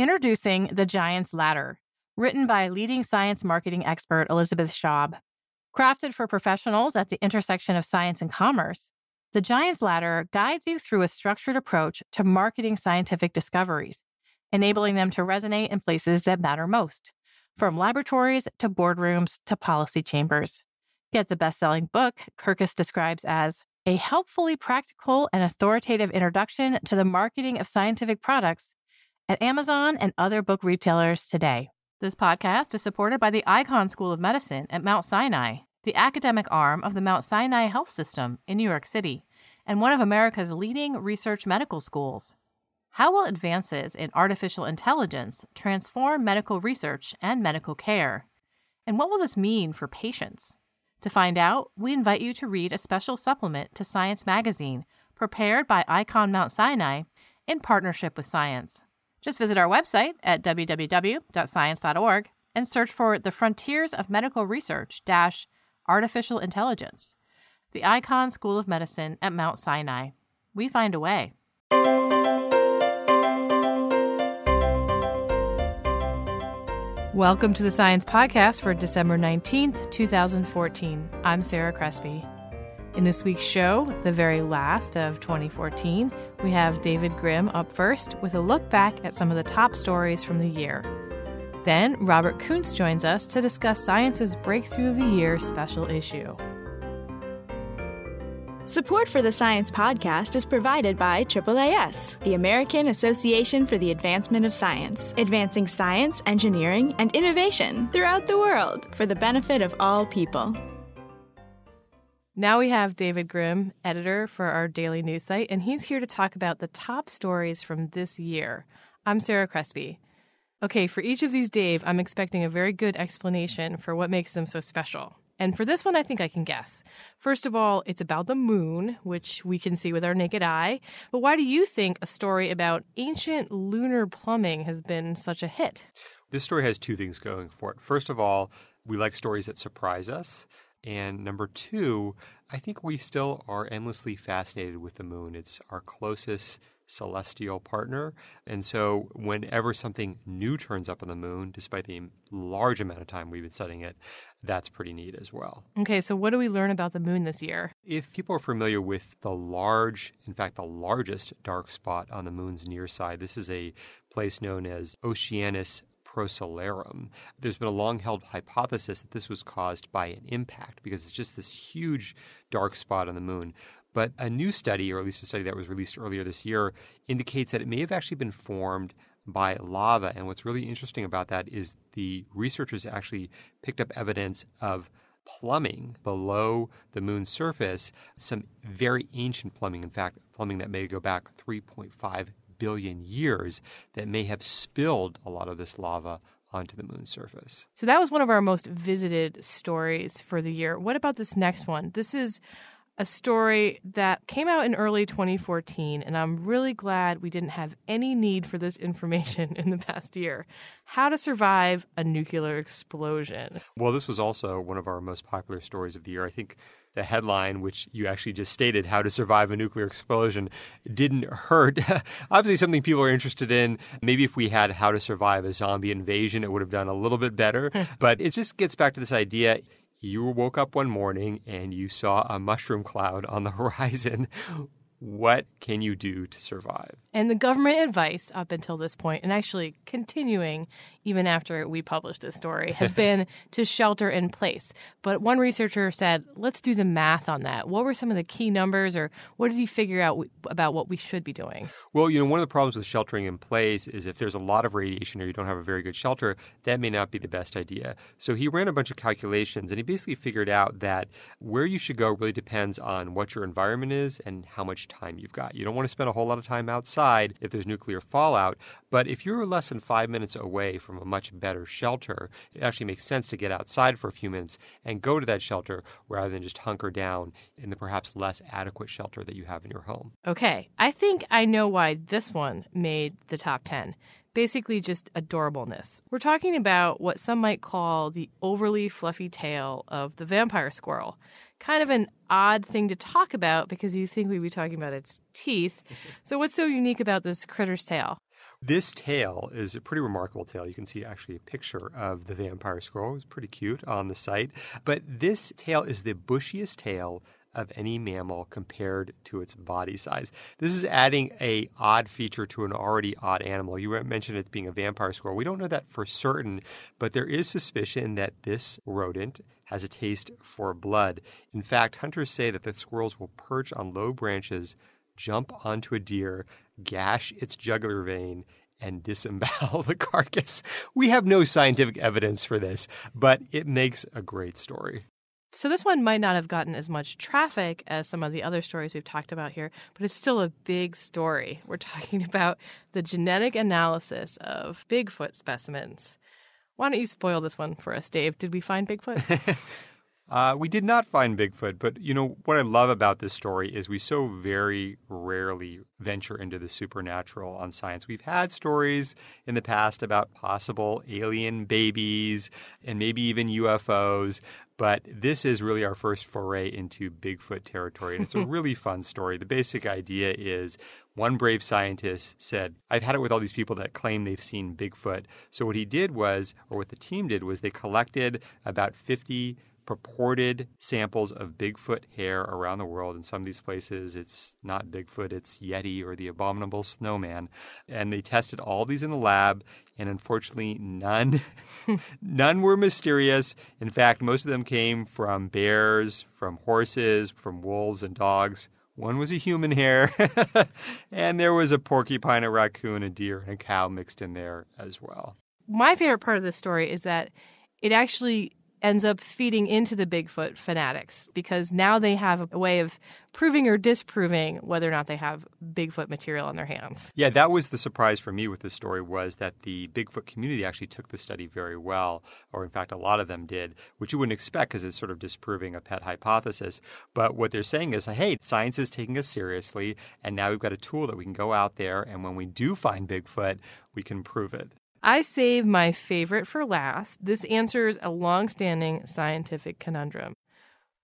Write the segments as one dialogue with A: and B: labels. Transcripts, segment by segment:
A: Introducing The Giant's Ladder, written by leading science marketing expert Elizabeth Schaub. Crafted for professionals at the intersection of science and commerce, The Giant's Ladder guides you through a structured approach to marketing scientific discoveries, enabling them to resonate in places that matter most, from laboratories to boardrooms to policy chambers. Get the best selling book Kirkus describes as a helpfully practical and authoritative introduction to the marketing of scientific products at Amazon and other book retailers today. This podcast is supported by the Icahn School of Medicine at Mount Sinai, the academic arm of the Mount Sinai Health System in New York City, and one of America's leading research medical schools. How will advances in artificial intelligence transform medical research and medical care? And what will this mean for patients? To find out, we invite you to read a special supplement to Science Magazine prepared by Icahn Mount Sinai in partnership with Science. Just visit our website at www.science.org and search for the Frontiers of Medical Research dash Artificial Intelligence, the Icahn School of Medicine at Mount Sinai. We find a way. Welcome to the Science Podcast for December 19th, 2014. I'm Sarah Crespi. In this week's show, the very last of 2014, we have David Grimm up first with a look back at some of the top stories from the year. Then, Robert Coontz joins us to discuss Science's Breakthrough of the Year special issue.
B: Support for the Science Podcast is provided by AAAS, the American Association for the Advancement of Science, advancing science, engineering, and innovation throughout the world for the benefit of all people.
A: Now we have David Grimm, editor for our daily news site, and he's here to talk about the top stories from this year. I'm Sarah Crespi. Okay, for each of these, Dave, I'm expecting a very good explanation for what makes them so special. And for this one, I think I can guess. First of all, it's about the moon, which we can see with our naked eye. But why do you think a story about ancient lunar plumbing has been such a hit?
C: This story has two things going for it. First of all, we like stories that surprise us. And number two, I think we still are endlessly fascinated with the moon. It's our closest celestial partner. And so, whenever something new turns up on the moon, despite the large amount of time we've been studying it, that's pretty neat as well.
A: Okay, so what do we learn about the moon this year?
C: If people are familiar with the large, in fact, the largest dark spot on the moon's near side, this is a place known as Oceanus Procellarum. There's been a long held hypothesis that this was caused by an impact because it's just this huge dark spot on the moon. But a new study, or at least a study that was released earlier this year, indicates that it may have actually been formed by lava. And what's really interesting about that is the researchers actually picked up evidence of plumbing below the moon's surface, some very ancient plumbing, in fact, plumbing that may go back 3.5 billion years that may have spilled a lot of this lava onto the moon's surface.
A: So that was one of our most visited stories for the year. What about this next one? This is a story that came out in early 2014, and I'm really glad we didn't have any need for this information in the past year. How to survive a nuclear explosion.
C: Well, this was also one of our most popular stories of the year. I think the headline, which you actually just stated, How to Survive a Nuclear Explosion, didn't hurt. Obviously, something people are interested in. Maybe if we had How to Survive a Zombie Invasion, it would have done a little bit better. Hmm. but it just gets back to this idea you woke up one morning and you saw a mushroom cloud on the horizon. What can you do to survive?
A: And the government advice up until this point, and actually continuing even after we published this story, has been to shelter in place. But one researcher said, let's do the math on that. What were some of the key numbers, or what did he figure out about what we should be doing?
C: Well, you know, one of the problems with sheltering in place is if there's a lot of radiation or you don't have a very good shelter, that may not be the best idea. So he ran a bunch of calculations and he basically figured out that where you should go really depends on what your environment is and how much time you've got. You don't want to spend a whole lot of time outside if there's nuclear fallout, but if you're less than five minutes away from a much better shelter, it actually makes sense to get outside for a few minutes and go to that shelter rather than just hunker down in the perhaps less adequate shelter that you have in your home.
A: Okay, I think I know why this one made the top 10 basically just adorableness. We're talking about what some might call the overly fluffy tail of the vampire squirrel kind of an odd thing to talk about because you think we'd be talking about its teeth. So, what's so unique about this critter's tail?
C: This tail is a pretty remarkable tail. You can see actually a picture of the vampire squirrel. It's pretty cute on the site. But this tail is the bushiest tail of any mammal compared to its body size. This is adding a odd feature to an already odd animal. You mentioned it being a vampire squirrel. We don't know that for certain, but there is suspicion that this rodent has a taste for blood. In fact, hunters say that the squirrels will perch on low branches, jump onto a deer, gash its jugular vein, and disembowel the carcass. We have no scientific evidence for this, but it makes a great story.
A: So this one might not have gotten as much traffic as some of the other stories we've talked about here, but it's still a big story. We're talking about the genetic analysis of Bigfoot specimens. Why don't you spoil this one for us, Dave? Did we find Bigfoot?
C: Uh, we did not find Bigfoot, but you know what I love about this story is we so very rarely venture into the supernatural on science. We've had stories in the past about possible alien babies and maybe even UFOs, but this is really our first foray into Bigfoot territory, and it's a really fun story. The basic idea is one brave scientist said, I've had it with all these people that claim they've seen Bigfoot. So what he did was, or what the team did, was they collected about 50 purported samples of Bigfoot hair around the world. In some of these places, it's not Bigfoot, it's Yeti or the abominable snowman. And they tested all these in the lab, and unfortunately, none, none were mysterious. In fact, most of them came from bears, from horses, from wolves and dogs. One was a human hair, and there was a porcupine, a raccoon, a deer, and a cow mixed in there as well.
A: My favorite part of this story is that it actually ends up feeding into the Bigfoot fanatics because now they have a way of proving or disproving whether or not they have Bigfoot material on their hands.
C: Yeah, that was the surprise for me with this story was that the Bigfoot community actually took the study very well, or in fact, a lot of them did, which you wouldn't expect because it's sort of disproving a pet hypothesis. But what they're saying is, hey, science is taking us seriously, and now we've got a tool that we can go out there, and when we do find Bigfoot, we can prove it.
A: I save my favorite for last. This answers a long-standing scientific conundrum.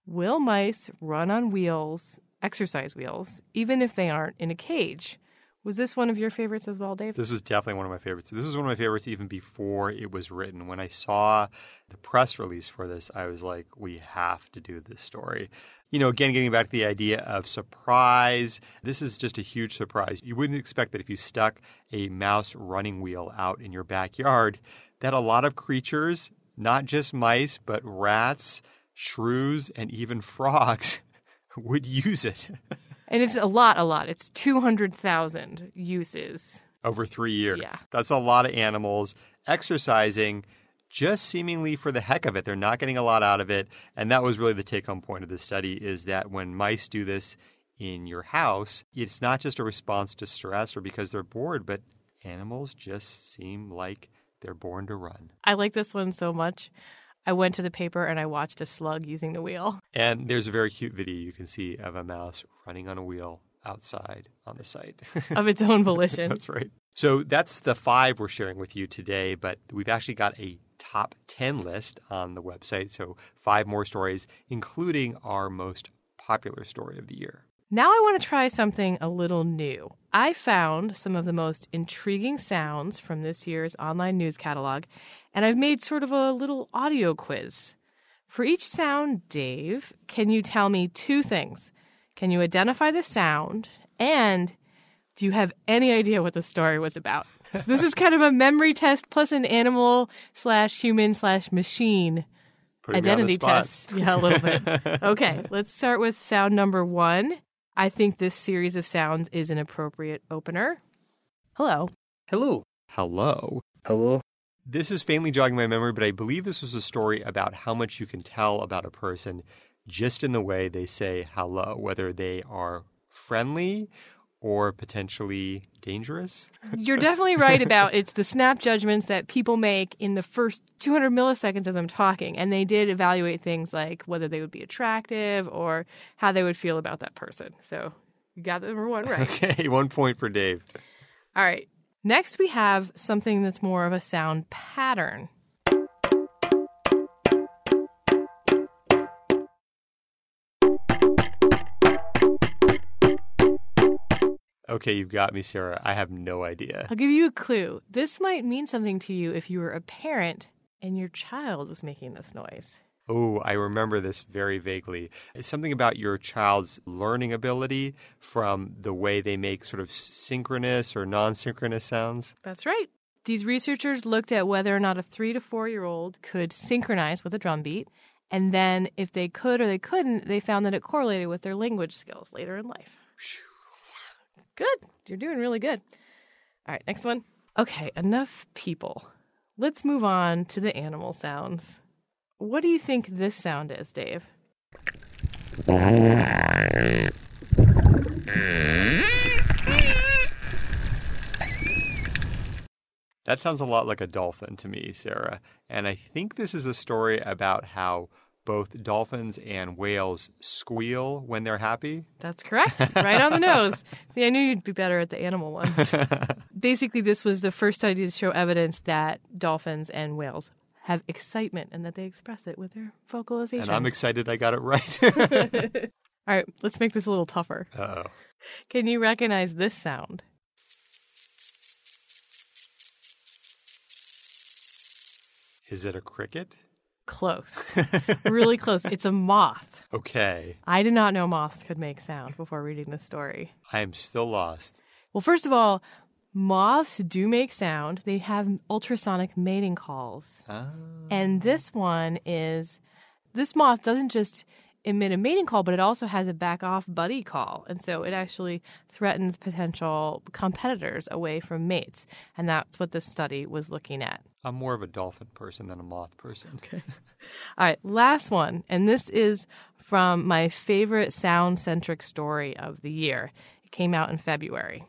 A: Will mice run on wheels, exercise wheels, even if they aren't in a cage? Was this one of your favorites as well, Dave?
C: This was definitely one of my favorites. This was one of my favorites even before it was written. When I saw the press release for this, I was like, we have to do this story. You know, again, getting back to the idea of surprise, this is just a huge surprise. You wouldn't expect that if you stuck a mouse running wheel out in your backyard, that a lot of creatures, not just mice, but rats, shrews, and even frogs would use it.
A: And it's a lot, a lot. It's 200,000 uses.
C: Over three years.
A: Yeah.
C: That's a lot of animals exercising just seemingly for the heck of it. They're not getting a lot out of it. And that was really the take home point of the study is that when mice do this in your house, it's not just a response to stress or because they're bored, but animals just seem like they're born to run.
A: I like this one so much. I went to the paper and I watched a slug using the wheel.
C: And there's a very cute video you can see of a mouse running on a wheel outside on the site.
A: of its own volition.
C: that's right. So that's the five we're sharing with you today, but we've actually got a top 10 list on the website. So five more stories, including our most popular story of the year.
A: Now I want to try something a little new. I found some of the most intriguing sounds from this year's online news catalog, and I've made sort of a little audio quiz. For each sound, Dave, can you tell me two things? Can you identify the sound? And do you have any idea what the story was about? So this is kind of a memory test plus an animal slash human slash machine identity test. Yeah, a little bit. okay, let's start with sound number one. I think this series of sounds is an appropriate opener. Hello.
D: Hello.
C: Hello.
D: Hello.
C: This is faintly jogging my memory, but I believe this was a story about how much you can tell about a person just in the way they say hello, whether they are friendly or potentially dangerous.
A: You're definitely right about it's the snap judgments that people make in the first 200 milliseconds of them talking. And they did evaluate things like whether they would be attractive or how they would feel about that person. So you got the number one right.
C: Okay, one point for Dave.
A: All right. Next, we have something that's more of a sound pattern.
C: Okay, you've got me, Sarah. I have no idea.
A: I'll give you a clue. This might mean something to you if you were a parent and your child was making this noise.
C: Oh, I remember this very vaguely. It's something about your child's learning ability from the way they make sort of synchronous or non synchronous sounds.
A: That's right. These researchers looked at whether or not a three to four year old could synchronize with a drum beat. And then, if they could or they couldn't, they found that it correlated with their language skills later in life. Good. You're doing really good. All right, next one. Okay, enough people. Let's move on to the animal sounds. What do you think this sound is, Dave?
C: That sounds a lot like a dolphin to me, Sarah. And I think this is a story about how both dolphins and whales squeal when they're happy.
A: That's correct. Right on the nose. See, I knew you'd be better at the animal ones. Basically, this was the first study to show evidence that dolphins and whales have excitement and that they express it with their vocalizations.
C: And I'm excited I got it right.
A: All right, let's make this a little tougher.
C: oh.
A: Can you recognize this sound?
C: Is it a cricket?
A: Close. really close. It's a moth.
C: Okay.
A: I did not know moths could make sound before reading this story.
C: I am still lost.
A: Well, first of all, moths do make sound. They have ultrasonic mating calls.
C: Ah.
A: And this one is this moth doesn't just emit a mating call, but it also has a back off buddy call. And so it actually threatens potential competitors away from mates. And that's what this study was looking at.
C: I'm more of a dolphin person than a moth person.
A: Okay. All right, last one. And this is from my favorite sound centric story of the year. It came out in February.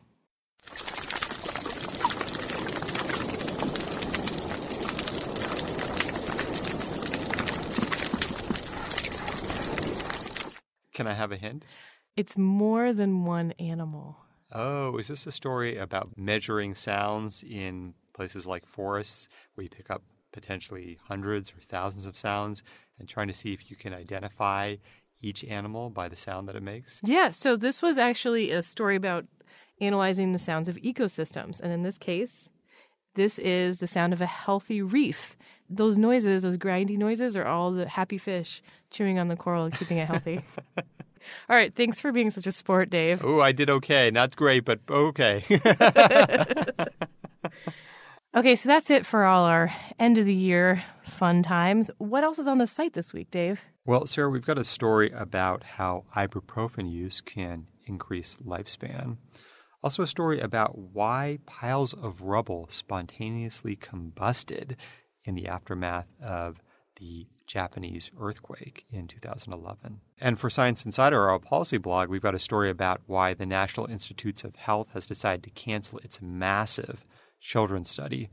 C: Can I have a hint?
A: It's more than one animal.
C: Oh, is this a story about measuring sounds in places like forests where you pick up potentially hundreds or thousands of sounds and trying to see if you can identify each animal by the sound that it makes?
A: Yeah, so this was actually a story about analyzing the sounds of ecosystems. And in this case, this is the sound of a healthy reef. Those noises, those grindy noises, are all the happy fish chewing on the coral and keeping it healthy. all right, thanks for being such a sport, Dave.
C: Oh, I did okay. Not great, but okay.
A: Okay, so that's it for all our end of the year fun times. What else is on the site this week, Dave?
C: well, Sarah, we've got a story about how ibuprofen use can increase lifespan. Also, a story about why piles of rubble spontaneously combusted in the aftermath of the Japanese earthquake in 2011. And for Science Insider, our policy blog, we've got a story about why the National Institutes of Health has decided to cancel its massive children's study.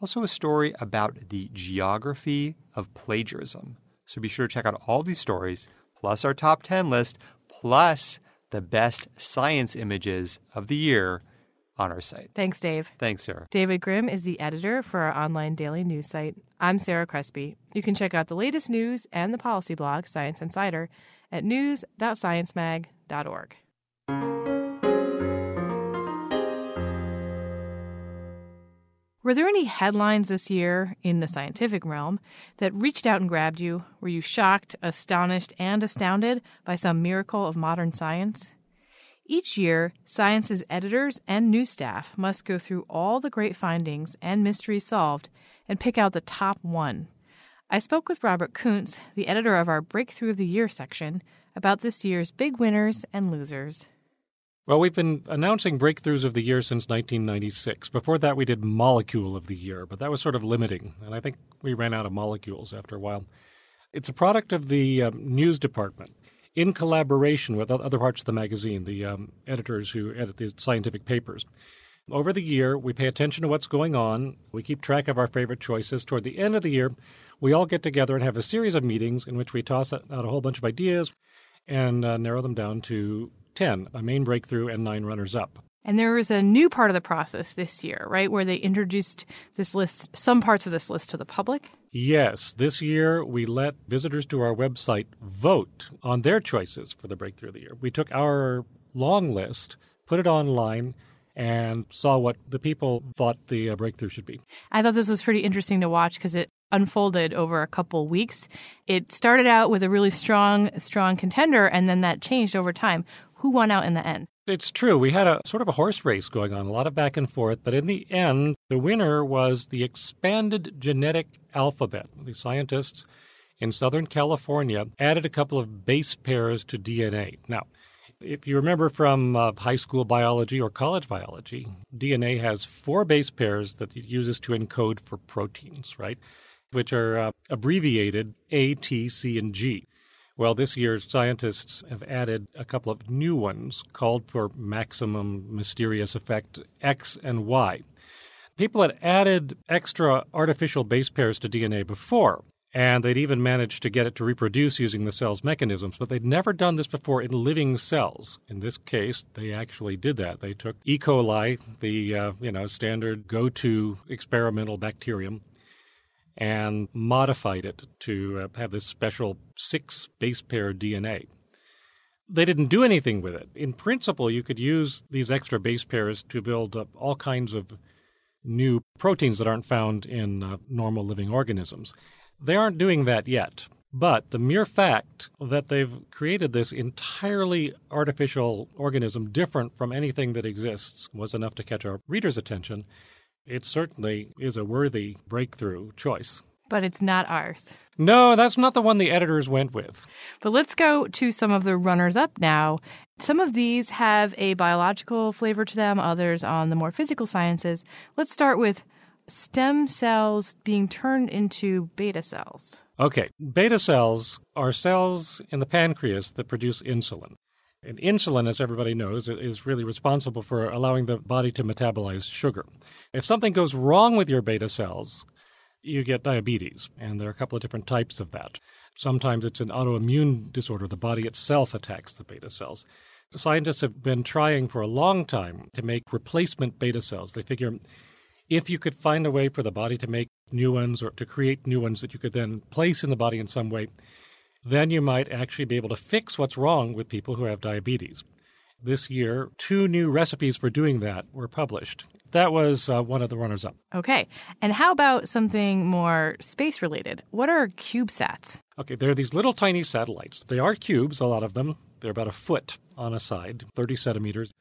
C: Also, a story about the geography of plagiarism. So be sure to check out all these stories, plus our top 10 list, plus the best science images of the year on our site.
A: Thanks, Dave.
C: Thanks, Sarah.
A: David Grimm is the editor for our online daily news site. I'm Sarah Crespi. You can check out the latest news and the policy blog, Science Insider, at news.sciencemag.org. Were there any headlines this year in the scientific realm that reached out and grabbed you? Were you shocked, astonished, and astounded by some miracle of modern science? Each year, Science's editors and news staff must go through all the great findings and mysteries solved and pick out the top one. I spoke with Robert Coontz, the editor of our Breakthrough of the Year section, about this year's big winners and losers.
D: Well, we've been announcing breakthroughs of the year since 1996. Before that, we did molecule of the year, but that was sort of limiting, and I think we ran out of molecules after a while. It's a product of the um, news department in collaboration with other parts of the magazine, the um, editors who edit the scientific papers. Over the year, we pay attention to what's going on. We keep track of our favorite choices. Toward the end of the year, we all get together and have a series of meetings in which we toss out a whole bunch of ideas and uh, narrow them down to 10, a main breakthrough and nine runners up.
A: And there was a new part of the process this year, right, where they introduced this list, some parts of this list to the public.
D: Yes, this year we let visitors to our website vote on their choices for the breakthrough of the year. We took our long list, put it online, and saw what the people thought the uh, breakthrough should be.
A: I thought this was pretty interesting to watch because it unfolded over a couple weeks. It started out with a really strong, strong contender, and then that changed over time. Who won out in the end?
D: It's true. We had a sort of a horse race going on, a lot of back and forth, but in the end, the winner was the expanded genetic alphabet. The scientists in Southern California added a couple of base pairs to DNA. Now, if you remember from uh, high school biology or college biology, DNA has four base pairs that it uses to encode for proteins, right? Which are uh, abbreviated A, T, C, and G. Well, this year, scientists have added a couple of new ones called for maximum mysterious effect X and Y. People had added extra artificial base pairs to DNA before, and they'd even managed to get it to reproduce using the cell's mechanisms, but they'd never done this before in living cells. In this case, they actually did that. They took E. coli, the uh, you know standard go-to experimental bacterium, and modified it to uh, have this special six base pair DNA. They didn't do anything with it. In principle, you could use these extra base pairs to build up all kinds of new proteins that aren't found in uh, normal living organisms. They aren't doing that yet. But the mere fact that they've created this entirely artificial organism different from anything that exists was enough to catch our readers' attention it certainly is a worthy breakthrough choice.
A: But it's not ours.
D: No, that's not the one the editors went with.
A: But let's go to some of the runners up now. Some of these have a biological flavor to them, others on the more physical sciences. Let's start with stem cells being turned into beta cells.
D: Okay, beta cells are cells in the pancreas that produce insulin. And insulin, as everybody knows, is really responsible for allowing the body to metabolize sugar. If something goes wrong with your beta cells, you get diabetes, and there are a couple of different types of that. Sometimes it's an autoimmune disorder. The body itself attacks the beta cells. Scientists have been trying for a long time to make replacement beta cells. They figure if you could find a way for the body to make new ones or to create new ones that you could then place in the body in some way, then you might actually be able to fix what's wrong with people who have diabetes. This year, two new recipes for doing that were published. That was uh, one of the runners up.
A: Okay. And how about something more space related? What are CubeSats?
D: Okay, they're these little tiny satellites. They are cubes, a lot of them. They're about a foot on a side, 30 centimeters.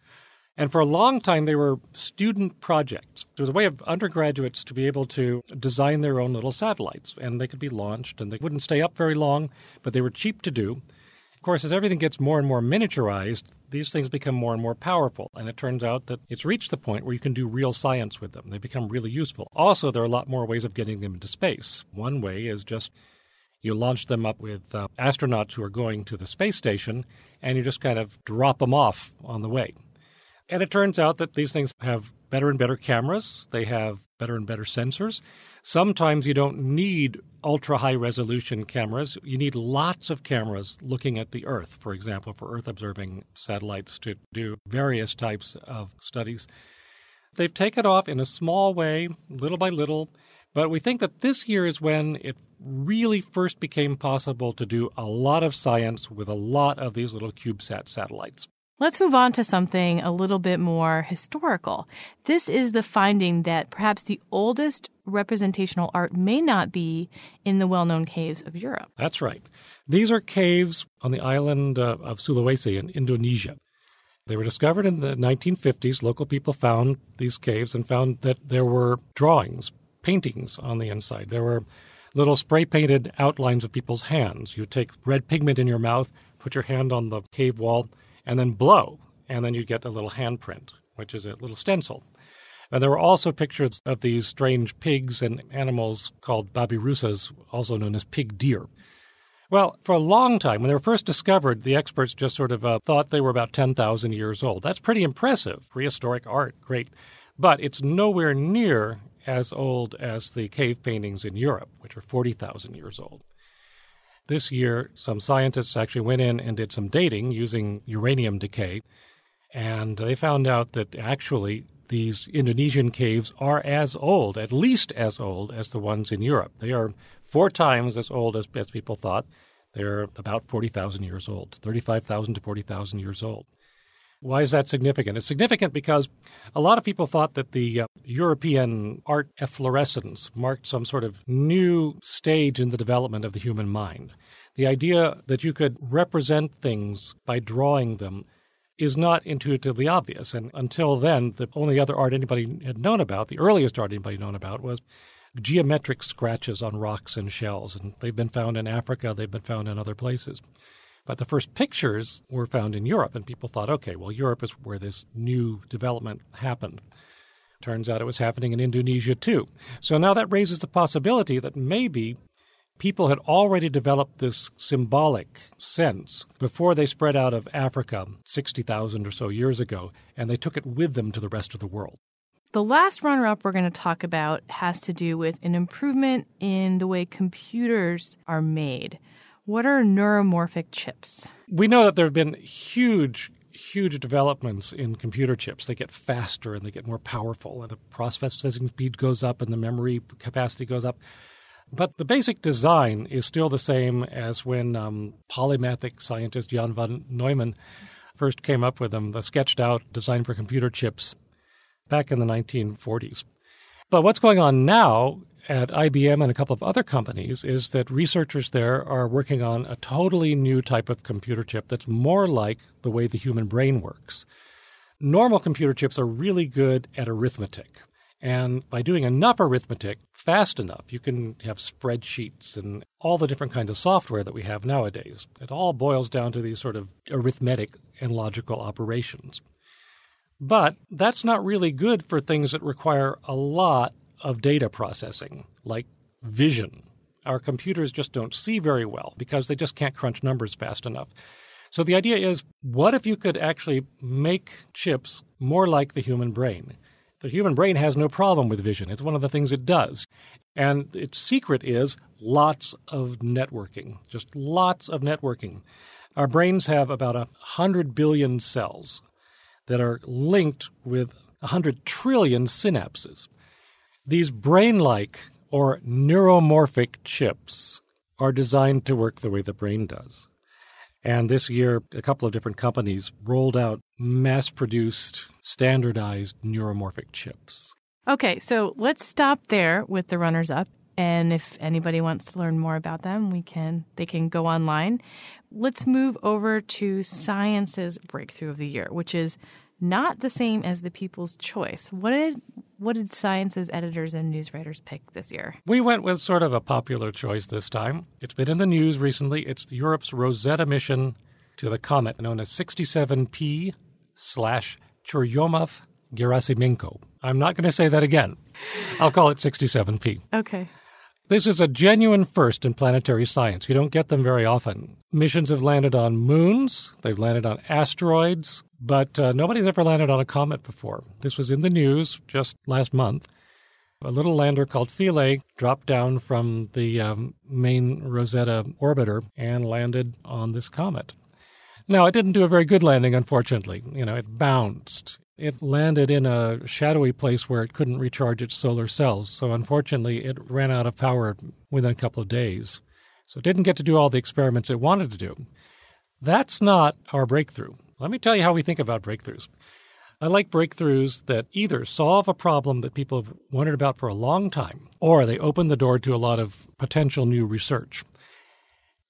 D: And for a long time, they were student projects. There was a way of undergraduates to be able to design their own little satellites, and they could be launched, and they wouldn't stay up very long, but they were cheap to do. Of course, as everything gets more and more miniaturized, these things become more and more powerful, and it turns out that it's reached the point where you can do real science with them. They become really useful. Also, there are a lot more ways of getting them into space. One way is just you launch them up with uh, astronauts who are going to the space station, and you just kind of drop them off on the way. And it turns out that these things have better and better cameras, they have better and better sensors. Sometimes you don't need ultra high resolution cameras. You need lots of cameras looking at the Earth, for example, for Earth observing satellites to do various types of studies. They've taken off in a small way, little by little, but we think that this year is when it really first became possible to do a lot of science with a lot of these little CubeSat satellites.
A: Let's move on to something a little bit more historical. This is the finding that perhaps the oldest representational art may not be in the well known caves of Europe.
D: That's right. These are caves on the island uh, of Sulawesi in Indonesia. They were discovered in the 1950s. Local people found these caves and found that there were drawings, paintings on the inside. There were little spray painted outlines of people's hands. You take red pigment in your mouth, put your hand on the cave wall, and then blow, and then you get a little handprint, which is a little stencil. And there were also pictures of these strange pigs and animals called babirusas, also known as pig deer. Well, for a long time, when they were first discovered, the experts just sort of uh, thought they were about 10,000 years old. That's pretty impressive. Prehistoric art, great. But it's nowhere near as old as the cave paintings in Europe, which are 40,000 years old. This year, some scientists actually went in and did some dating using uranium decay, and they found out that actually these Indonesian caves are as old, at least as old as the ones in Europe. They are four times as old as, as people thought. They're about 40,000 years old, 35,000 to 40,000 years old. Why is that significant? It's significant because a lot of people thought that the uh, European art efflorescence marked some sort of new stage in the development of the human mind. The idea that you could represent things by drawing them is not intuitively obvious. And until then, the only other art anybody had known about, the earliest art anybody known about, was geometric scratches on rocks and shells. And they've been found in Africa, they've been found in other places. But the first pictures were found in Europe, and people thought, okay, well, Europe is where this new development happened. Turns out it was happening in Indonesia too. So now that raises the possibility that maybe people had already developed this symbolic sense before they spread out of Africa 60,000 or so years ago, and they took it with them to the rest of the world.
A: The last runner up we're going to talk about has to do with an improvement in the way computers are made. What are neuromorphic chips?
D: We know that there have been huge, huge developments in computer chips. They get faster and they get more powerful, and the processing speed goes up and the memory capacity goes up. But the basic design is still the same as when um, polymathic scientist Jan von Neumann first came up with them, the sketched out design for computer chips back in the 1940s. But what's going on now at IBM and a couple of other companies is that researchers there are working on a totally new type of computer chip that's more like the way the human brain works. Normal computer chips are really good at arithmetic. And by doing enough arithmetic fast enough, you can have spreadsheets and all the different kinds of software that we have nowadays. It all boils down to these sort of arithmetic and logical operations. But that's not really good for things that require a lot of data processing, like vision. Our computers just don't see very well because they just can't crunch numbers fast enough. So the idea is what if you could actually make chips more like the human brain? The human brain has no problem with vision. It's one of the things it does. And its secret is lots of networking, just lots of networking. Our brains have about a 100 billion cells that are linked with a 100 trillion synapses. These brain like or neuromorphic chips are designed to work the way the brain does. And this year, a couple of different companies rolled out mass produced, standardized neuromorphic chips.
A: Okay, so let's stop there with the runners up. And if anybody wants to learn more about them, we can they can go online. Let's move over to science's breakthrough of the year, which is not the same as the People's Choice. What did what did Science's editors and news writers pick this year?
D: We went with sort of a popular choice this time. It's been in the news recently. It's Europe's Rosetta mission to the comet known as 67P slash Churyumov Gerasimenko. I'm not going to say that again. I'll call it 67P.
A: Okay.
D: This is a genuine first in planetary science. You don't get them very often. Missions have landed on moons, they've landed on asteroids, but uh, nobody's ever landed on a comet before. This was in the news just last month. A little lander called Philae dropped down from the um, main Rosetta orbiter and landed on this comet. Now, it didn't do a very good landing, unfortunately. You know, it bounced. It landed in a shadowy place where it couldn't recharge its solar cells, so unfortunately it ran out of power within a couple of days. So it didn't get to do all the experiments it wanted to do. That's not our breakthrough. Let me tell you how we think about breakthroughs. I like breakthroughs that either solve a problem that people have wondered about for a long time, or they open the door to a lot of potential new research.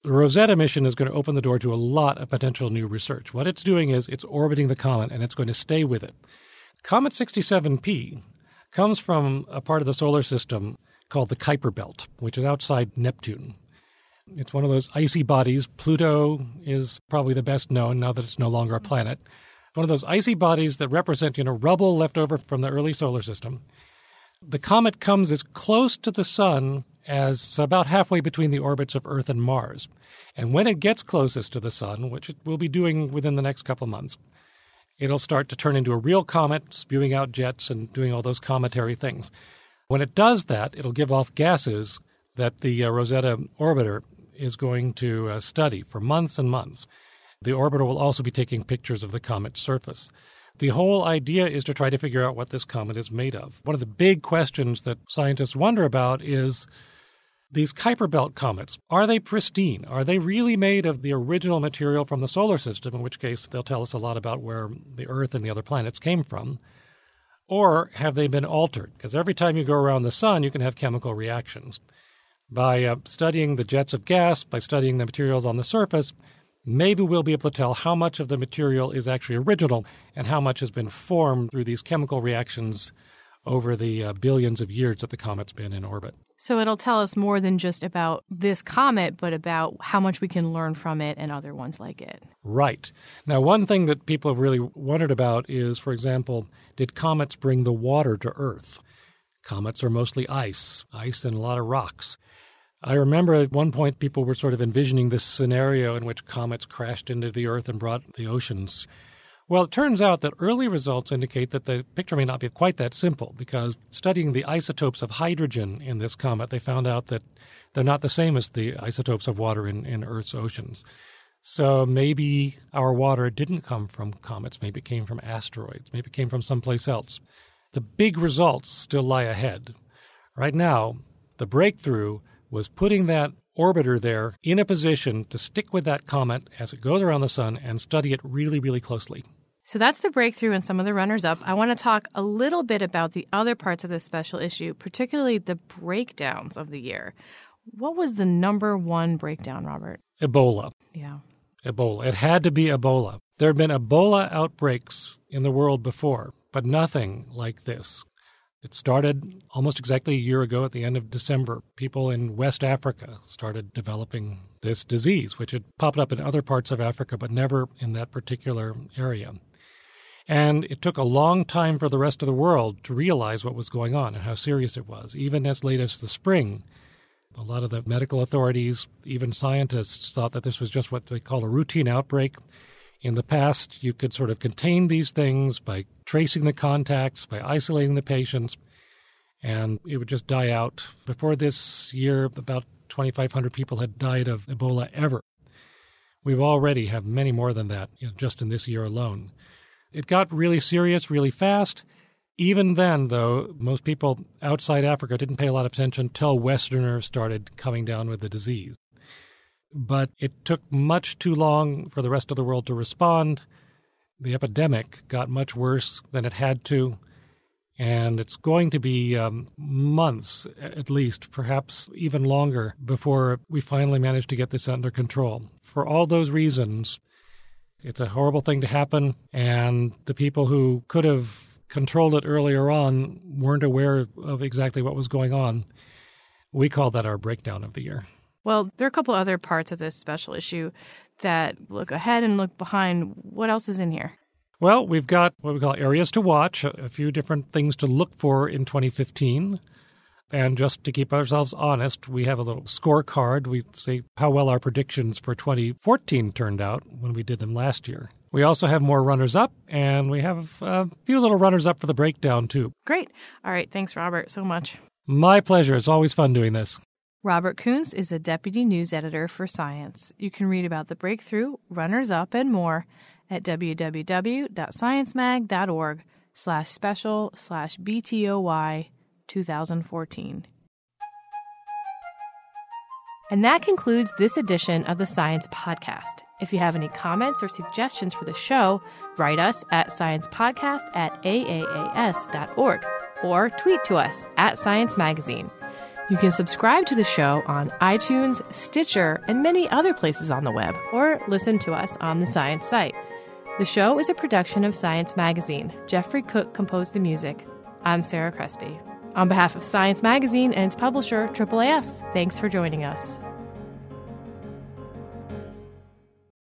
D: The Rosetta mission is going to open the door to a lot of potential new research. What it's doing is it's orbiting the comet and it's going to stay with it. Comet 67P comes from a part of the solar system called the Kuiper Belt, which is outside Neptune. It's one of those icy bodies. Pluto is probably the best known now that it's no longer a planet. One of those icy bodies that represent, you know, rubble left over from the early solar system. The comet comes as close to the sun as about halfway between the orbits of Earth and Mars. And when it gets closest to the Sun, which it will be doing within the next couple months, it'll start to turn into a real comet, spewing out jets and doing all those cometary things. When it does that, it'll give off gases that the uh, Rosetta orbiter is going to uh, study for months and months. The orbiter will also be taking pictures of the comet's surface. The whole idea is to try to figure out what this comet is made of. One of the big questions that scientists wonder about is these Kuiper Belt comets, are they pristine? Are they really made of the original material from the solar system, in which case they'll tell us a lot about where the Earth and the other planets came from? Or have they been altered? Because every time you go around the sun, you can have chemical reactions. By uh, studying the jets of gas, by studying the materials on the surface, maybe we'll be able to tell how much of the material is actually original and how much has been formed through these chemical reactions over the uh, billions of years that the comet's been in orbit.
A: So it'll tell us more than just about this comet, but about how much we can learn from it and other ones like it.
D: Right. Now, one thing that people have really wondered about is, for example, did comets bring the water to Earth? Comets are mostly ice, ice and a lot of rocks. I remember at one point people were sort of envisioning this scenario in which comets crashed into the Earth and brought the oceans well, it turns out that early results indicate that the picture may not be quite that simple because studying the isotopes of hydrogen in this comet, they found out that they're not the same as the isotopes of water in, in Earth's oceans. So maybe our water didn't come from comets, maybe it came from asteroids, maybe it came from someplace else. The big results still lie ahead. Right now, the breakthrough was putting that orbiter there in a position to stick with that comet as it goes around the sun and study it really, really closely.
A: So that's the breakthrough and some of the runners up. I want to talk a little bit about the other parts of this special issue, particularly the breakdowns of the year. What was the number one breakdown, Robert?
D: Ebola.
A: Yeah.
D: Ebola. It had to be Ebola. There have been Ebola outbreaks in the world before, but nothing like this. It started almost exactly a year ago at the end of December. People in West Africa started developing this disease, which had popped up in other parts of Africa, but never in that particular area. And it took a long time for the rest of the world to realize what was going on and how serious it was. Even as late as the spring, a lot of the medical authorities, even scientists, thought that this was just what they call a routine outbreak. In the past, you could sort of contain these things by tracing the contacts, by isolating the patients, and it would just die out. Before this year, about 2,500 people had died of Ebola ever. We've already have many more than that you know, just in this year alone. It got really serious really fast. Even then, though, most people outside Africa didn't pay a lot of attention until Westerners started coming down with the disease. But it took much too long for the rest of the world to respond. The epidemic got much worse than it had to, and it's going to be um, months at least, perhaps even longer, before we finally manage to get this under control. For all those reasons, it's a horrible thing to happen, and the people who could have controlled it earlier on weren't aware of exactly what was going on. We call that our breakdown of the year.
A: Well, there are a couple other parts of this special issue that look ahead and look behind. What else is in here?
D: Well, we've got what we call areas to watch, a few different things to look for in 2015. And just to keep ourselves honest, we have a little scorecard. We say how well our predictions for 2014 turned out when we did them last year. We also have more runners up, and we have a few little runners up for the breakdown, too.
A: Great. All right. Thanks, Robert, so much.
D: My pleasure. It's always fun doing this.
A: Robert Coontz is a deputy news editor for Science. You can read about the breakthrough, runners up, and more at www.sciencemag.org slash special slash BTOY 2014. And that concludes this edition of the Science Podcast. If you have any comments or suggestions for the show, write us at sciencepodcast at aaas.org or tweet to us at Science Magazine. You can subscribe to the show on iTunes, Stitcher, and many other places on the web, or listen to us on the Science site. The show is a production of Science Magazine. Jeffrey Cook composed the music. I'm Sarah Crespi. On behalf of Science Magazine and its publisher, AAAS, thanks for joining us.